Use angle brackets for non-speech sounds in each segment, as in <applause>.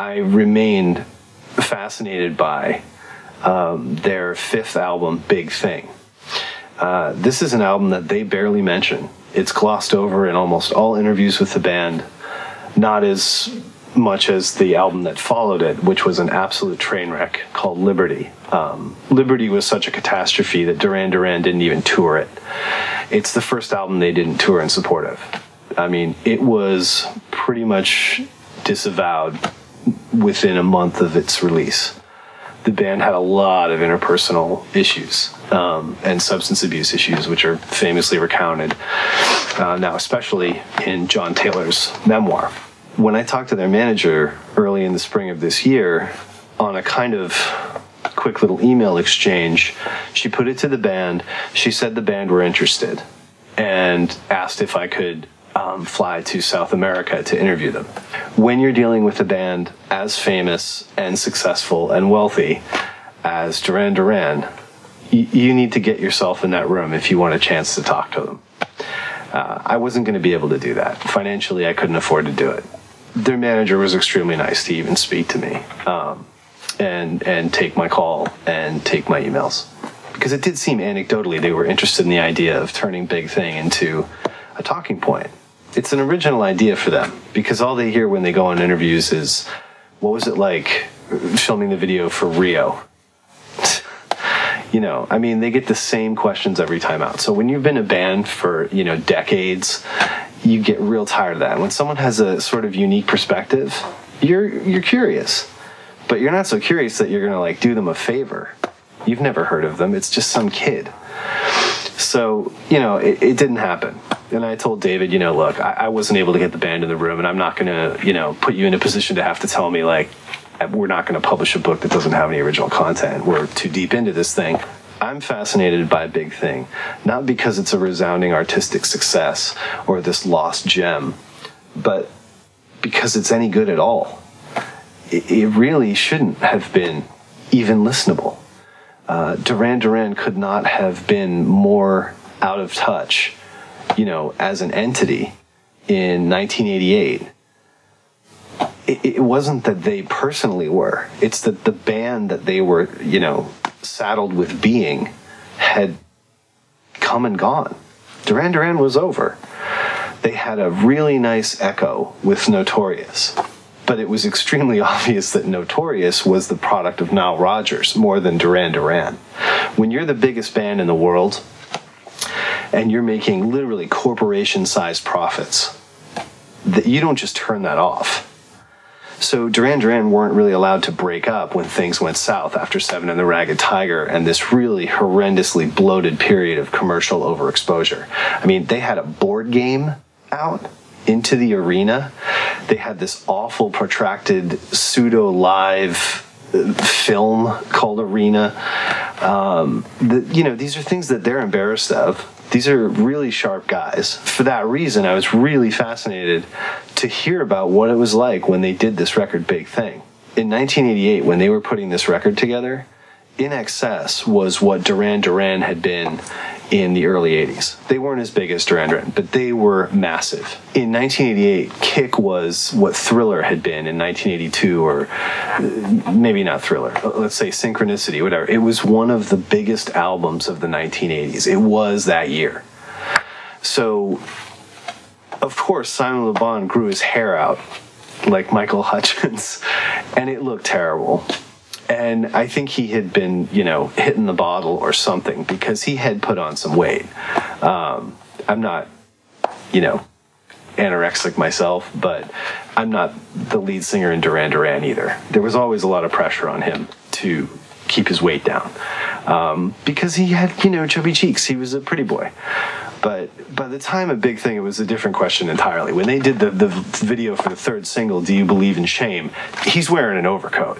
I remained fascinated by um, their fifth album, Big Thing. Uh, this is an album that they barely mention. It's glossed over in almost all interviews with the band, not as much as the album that followed it, which was an absolute train wreck called Liberty. Um, Liberty was such a catastrophe that Duran Duran didn't even tour it. It's the first album they didn't tour in support of. I mean, it was pretty much disavowed within a month of its release. The band had a lot of interpersonal issues um, and substance abuse issues, which are famously recounted uh, now, especially in John Taylor's memoir. When I talked to their manager early in the spring of this year on a kind of quick little email exchange, she put it to the band. She said the band were interested and asked if I could um, fly to South America to interview them. When you're dealing with a band as famous and successful and wealthy as Duran Duran, y- you need to get yourself in that room if you want a chance to talk to them. Uh, I wasn't going to be able to do that. Financially, I couldn't afford to do it. Their manager was extremely nice to even speak to me um, and, and take my call and take my emails. Because it did seem anecdotally they were interested in the idea of turning Big Thing into a talking point it's an original idea for them because all they hear when they go on interviews is, "What was it like filming the video for Rio?" you know, I mean, they get the same questions every time out. So when you've been a band for you know decades, you get real tired of that. When someone has a sort of unique perspective, you're you're curious, but you're not so curious that you're gonna like do them a favor. You've never heard of them. It's just some kid. So you know, it, it didn't happen and I told David, you know, look, I, I wasn't able to get the band in the room, and I'm not going to, you know, put you in a position to have to tell me like we're not going to publish a book that doesn't have any original content. We're too deep into this thing. I'm fascinated by a Big Thing, not because it's a resounding artistic success or this lost gem, but because it's any good at all. It, it really shouldn't have been even listenable. Uh, Duran Duran could not have been more out of touch you know, as an entity in 1988, it, it wasn't that they personally were. It's that the band that they were, you know, saddled with being had come and gone. Duran Duran was over. They had a really nice echo with Notorious, but it was extremely <laughs> obvious that Notorious was the product of Nile Rodgers more than Duran Duran. When you're the biggest band in the world, and you're making literally corporation sized profits, that you don't just turn that off. So Duran Duran weren't really allowed to break up when things went south after Seven and the Ragged Tiger and this really horrendously bloated period of commercial overexposure. I mean, they had a board game out into the arena. They had this awful protracted pseudo live uh, film called Arena. Um, the, you know, these are things that they're embarrassed of these are really sharp guys. For that reason, I was really fascinated to hear about what it was like when they did this record Big Thing. In 1988, when they were putting this record together, INXS was what Duran Duran had been in the early 80s. They weren't as big as Duran Duran, but they were massive. In 1988, Kick was what Thriller had been in 1982, or uh, maybe not Thriller, uh, let's say Synchronicity, whatever. It was one of the biggest albums of the 1980s. It was that year. So, of course, Simon Le Bon grew his hair out like Michael Hutchence, <laughs> and it looked terrible and I think he had been, you know, hitting the bottle or something because he had put on some weight. Um, I'm not, you know, anorexic myself, but I'm not the lead singer in Duran Duran either. There was always a lot of pressure on him to keep his weight down um, because he had, you know, chubby cheeks. He was a pretty boy. But by the time a Big Thing, it was a different question entirely. When they did the, the video for the third single, Do You Believe in Shame? He's wearing an overcoat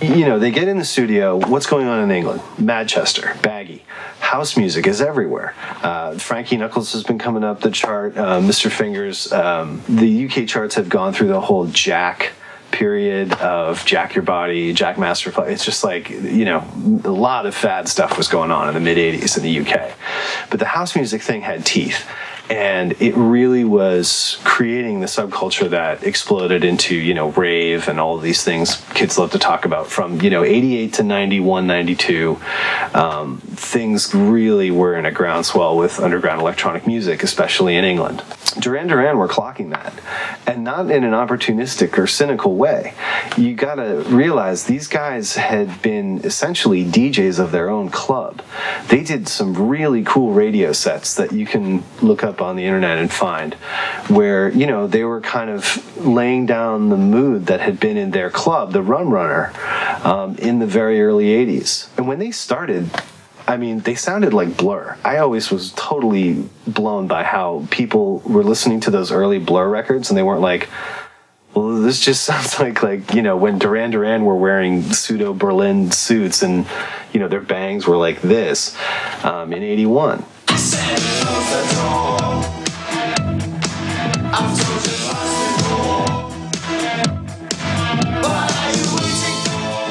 you know, they get in the studio. What's going on in England? Manchester, baggy. House music is everywhere. Uh, Frankie Knuckles has been coming up the chart. Uh, Mr. Fingers. Um, the UK charts have gone through the whole Jack period of Jack Your Body, Jack Masterfly. It's just like, you know, a lot of fad stuff was going on in the mid 80s in the UK. But the house music thing had teeth. And it really was creating the subculture that exploded into you know rave and all of these things kids love to talk about from you know 88 to 91 92 um, things really were in a groundswell with underground electronic music especially in england. Duran duran were clocking that and not in an opportunistic or cynical way. You gotta realize these guys had been essentially djs of their own club they did some really cool radio sets that you can look up on the internet and find where you know they were kind of laying down the mood that had been in their club the rum runner um, in the very early 80s and when they started I mean, they sounded like Blur. I always was totally blown by how people were listening to those early Blur records and they weren't like, well, this just <laughs> sounds like like you know when Duran Duran were wearing pseudo Berlin suits and you know their bangs were like this um, in '81.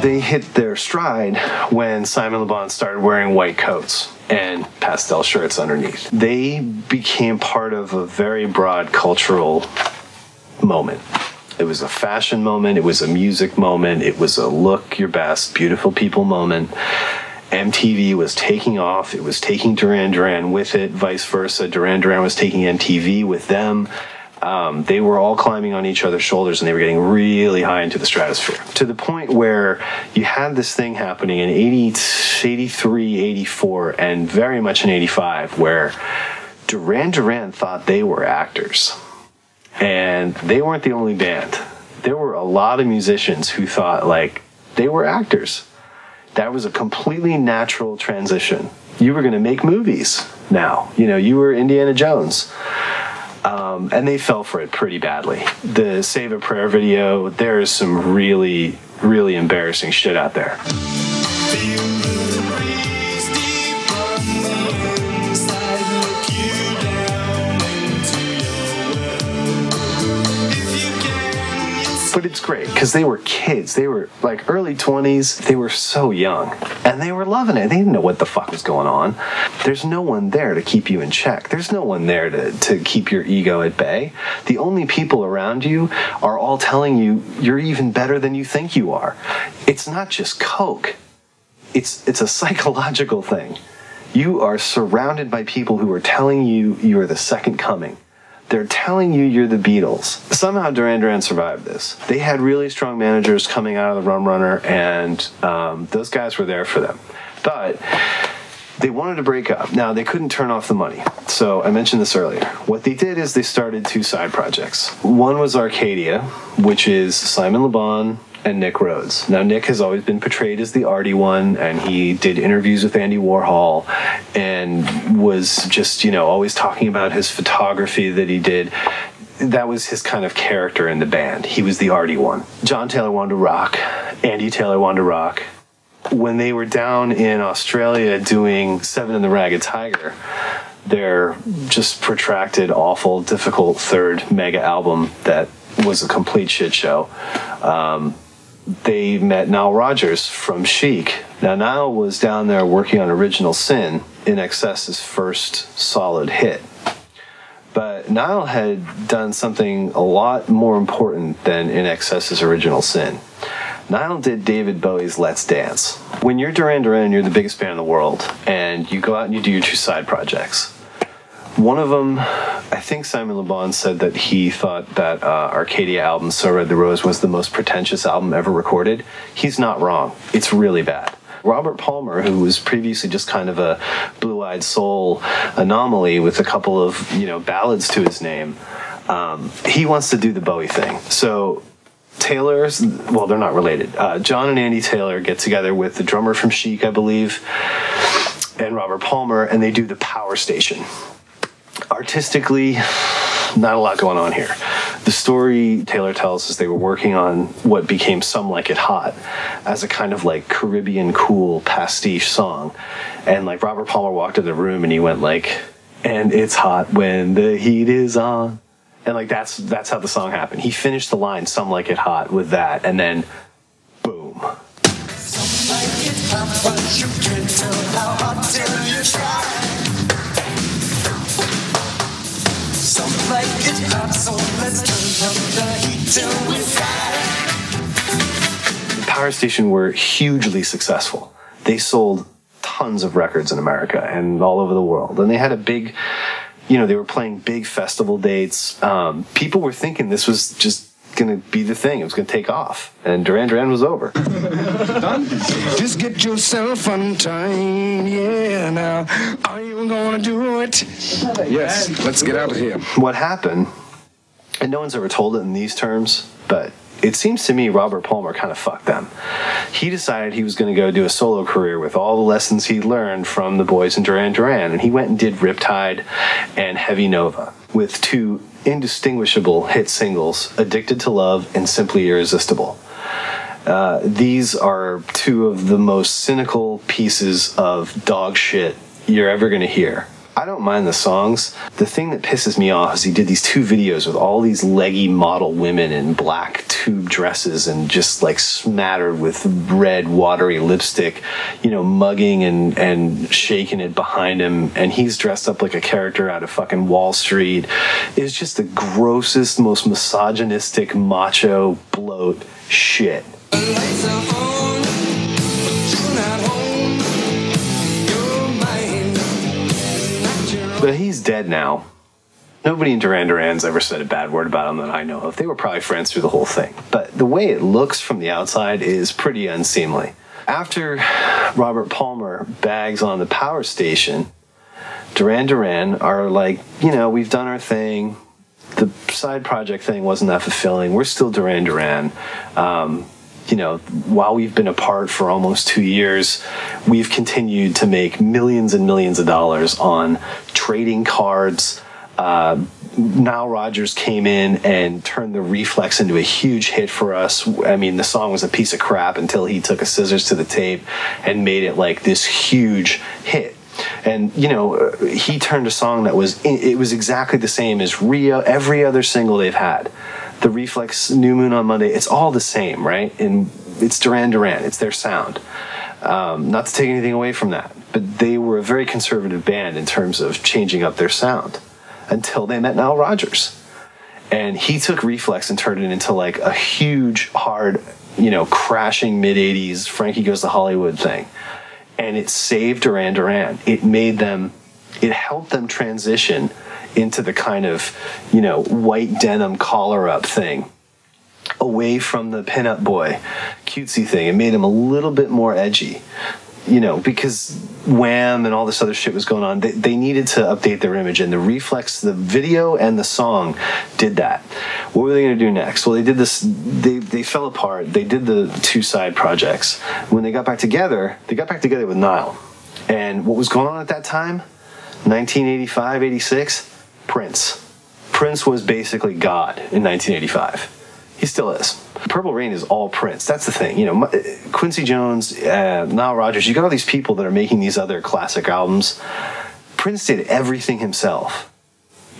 They hit their stride when Simon Le Bon started wearing white coats and pastel shirts underneath. They became part of a very broad cultural moment. It was a fashion moment, it was a music moment, it was a look your best, beautiful people moment. MTV was taking off, it was taking Duran Duran with it, vice versa. Duran Duran was taking MTV with them. Um, they were all climbing on each other's shoulders and they were getting really high into the stratosphere to the point where you had this thing happening in 80, 83, 84, and very much in 85 where Duran Duran thought they were actors. And they weren't the only band. There were a lot of musicians who thought like they were actors. That was a completely natural transition. You were going to make movies now. You know, you were Indiana Jones. Um, and they fell for it pretty badly. The Save a Prayer video, there is some really, really embarrassing shit out there. But it's great because they were kids. They were like early 20s. They were so young and they were loving it. They didn't know what the fuck was going on. There's no one there to keep you in check. There's no one there to, to keep your ego at bay. The only people around you are all telling you you're even better than you think you are. It's not just Coke, it's, it's a psychological thing. You are surrounded by people who are telling you you are the second coming they're telling you you're the Beatles. Somehow Duran Duran survived this. They had really strong managers coming out of the Rum Runner, and um, those guys were there for them. But they wanted to break up. Now, they couldn't turn off the money. So I mentioned this earlier. What they did is they started two side projects. One was Arcadia, which is Simon Le Bon and Nick Rhodes. Now, Nick has always been portrayed as the arty one, and he did interviews with Andy Warhol and was just, you know, always talking about his photography that he did. That was his kind of character in the band. He was the arty one. John Taylor wanted to rock, Andy Taylor wanted to rock. When they were down in Australia doing Seven and the Ragged Tiger, their just protracted, awful, difficult third mega album that was a complete shit show. Um, they met Nile Rodgers from Chic. Now, Nile was down there working on Original Sin, INXS's first solid hit. But Nile had done something a lot more important than INXS's Original Sin. Nile did David Bowie's Let's Dance. When you're Duran Duran and you're the biggest band in the world, and you go out and you do your two side projects, one of them, I think Simon Le Bon said that he thought that uh, Arcadia album, So Red the Rose, was the most pretentious album ever recorded. He's not wrong. It's really bad. Robert Palmer, who was previously just kind of a blue-eyed soul anomaly with a couple of you know ballads to his name, um, he wants to do the Bowie thing. So Taylor's, well, they're not related. Uh, John and Andy Taylor get together with the drummer from Chic, I believe, and Robert Palmer, and they do the Power Station artistically, not a lot going on here. The story Taylor tells is they were working on what became Some Like It Hot as a kind of like Caribbean cool pastiche song. And like Robert Palmer walked in the room and he went like, and it's hot when the heat is on. And like that's that's how the song happened. He finished the line Some Like It Hot with that and then boom. Some like it hot, but you can't tell how hot till you try. Like hot, so let's turn the heat till we fly. Power Station were hugely successful. They sold tons of records in America and all over the world. And they had a big, you know, they were playing big festival dates. Um, people were thinking this was just going to be the thing. It was going to take off. And Duran Duran was over. Just get yourself untied, yeah. Now, are you gonna do it? Yes. Let's get out of here. what happened, and no one's ever told it in these terms, but it seems to me Robert Palmer kind of fucked them. He decided he was going to go do a solo career with all the lessons he learned from the boys in Duran Duran, and he went and did Riptide and Heavy Nova with two indistinguishable hit singles, Addicted to Love and Simply Irresistible. Uh, these are two of the most cynical pieces of dog shit you're ever going to hear. I don't mind the songs. The thing that pisses me off is he did these two videos with all these leggy model women in black tube dresses and just like smattered with red watery lipstick, you know, mugging and and shaking it behind him and he's dressed up like a character out of fucking Wall Street. It's just the grossest, most misogynistic macho bloat shit. But he's dead now. Nobody in Duran Duran's ever said a bad word about him that I know of. They were probably friends through the whole thing. But the way it looks from the outside is pretty unseemly. After Robert Palmer bags on the power station, Duran Duran are like, you know, we've done our thing. The side project thing wasn't that fulfilling. We're still Duran Duran. Um, you know, while we've been apart for almost two years, we've continued to make millions and millions of dollars on trading cards. Uh, Nile Rodgers came in and turned the reflex into a huge hit for us. I mean, the song was a piece of crap until he took a scissors to the tape and made it like this huge hit. And you know, he turned a song that was it was exactly the same as Rio, every other single they've had. The Reflex, New Moon on Monday, it's all the same, right? And it's Duran Duran, it's their sound. Um, not to take anything away from that, but they were a very conservative band in terms of changing up their sound until they met Nile Rodgers. And he took Reflex and turned it into like a huge, hard, you know, crashing mid 80s Frankie Goes to Hollywood thing. And it saved Duran Duran. It made them, it helped them transition into the kind of, you know, white denim collar up thing away from the pinup boy cutesy thing. It made him a little bit more edgy, you know, because Wham and all this other shit was going on. They, they needed to update their image, and the Reflex, the video and the song did that. What were they going to do next? Well, they did this, they, they fell apart. They did the two side projects. When they got back together, they got back together with Nile. And what was going on at that time? 1985, 86? Prince. Prince was basically God in 1985. He still is. Purple Rain is all Prince. That's the thing. You know, Quincy Jones, uh, Nile Rodgers, you got all these people that are making these other classic albums. Prince did everything himself.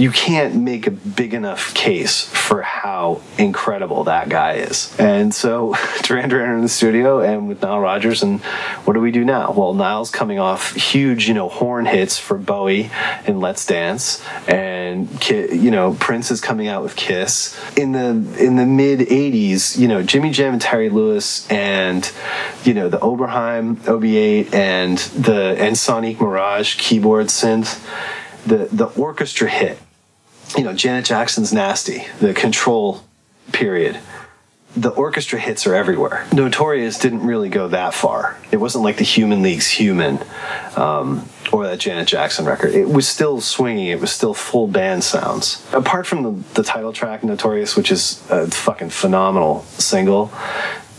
You can't make a big enough case for how incredible that guy is. And so <laughs> Duran Duran in the studio and with Nile Rodgers, and what do we do now? Well, Nile's coming off huge, you know, horn hits for Bowie and Let's Dance, and you know Prince is coming out with Kiss in the in the mid '80s. You know, Jimmy Jam and Terry Lewis, and you know the Oberheim OB8 and the Ensoniq Mirage keyboard synth. The the orchestra hit you know, Janet Jackson's Nasty, the control period. The orchestra hits are everywhere. Notorious didn't really go that far. It wasn't like the Human League's Human um, or that Janet Jackson record. It was still swinging, it was still full band sounds. Apart from the, the title track, Notorious, which is a fucking phenomenal single,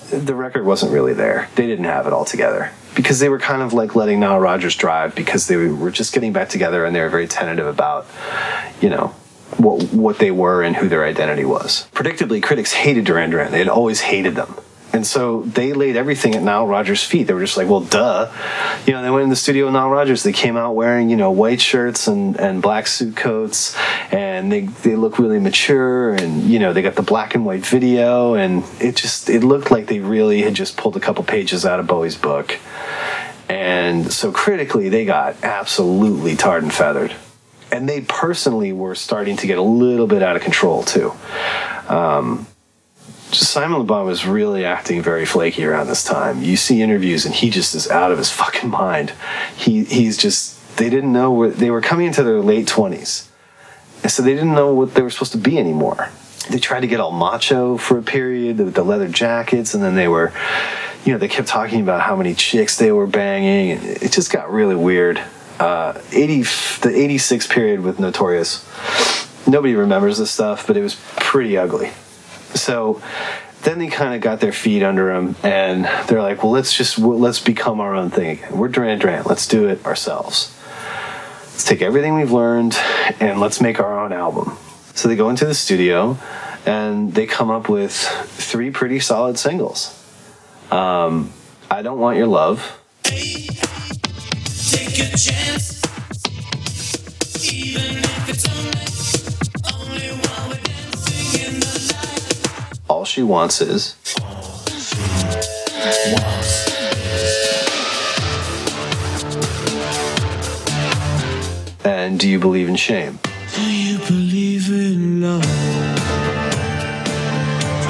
the record wasn't really there. They didn't have it all together because they were kind of like letting Nile Rodgers drive because they were just getting back together and they were very tentative about, you know, what what they were and who their identity was. Predictably, critics hated Duran Duran. They had always hated them. And so they laid everything at Nile Rodgers' feet. They were just like, well, duh. You know, they went in the studio with Nile Rodgers. They came out wearing, you know, white shirts and, and black suit coats. And they, they look really mature. And, you know, they got the black and white video. And it just, it looked like they really had just pulled a couple pages out of Bowie's book. And so critically, they got absolutely tarred and feathered and they personally were starting to get a little bit out of control too. Um, Simon Le Bon was really acting very flaky around this time. You see interviews, and he just is out of his <laughs> fucking mind. He he's just they didn't know where they were coming into their late twenties, and so they didn't know what they were supposed to be anymore. They tried to get all macho for a period with the leather jackets, and then they were, you know, they kept talking about how many chicks they were banging, and it just got really weird. Uh, 80 the 86 period with Notorious. Nobody remembers this stuff, but it was pretty ugly. So then they kind of got their feet under them, and they're like, "Well, let's just let's become our own thing again. We're Duran Duran. Let's do it ourselves. Let's take everything we've learned and let's make our own album." So they go into the studio, and they come up with three pretty solid singles. Um, I don't want your love. All she wants is. And do you believe in shame? Do you believe in love? Do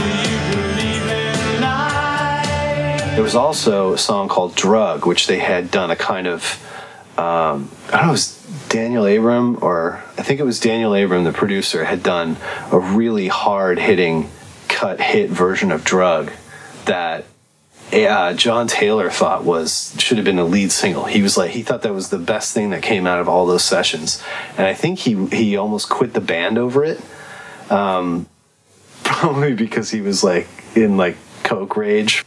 you believe in life? There was also a song called Drug, which they had done a kind of, um, I don't know, it was Daniel Abraham, or I think it was Daniel Abraham, the producer, had done a really hard hitting, cut hit version of Drug that uh, John Taylor thought was should have been a lead single. He was like he thought that was the best thing that came out of all those sessions, and I think he he almost quit the band over it. Um, <laughs> probably because he was like in like coke rage.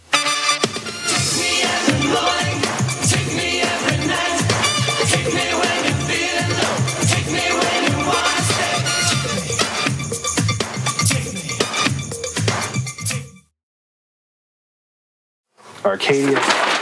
Arcadia.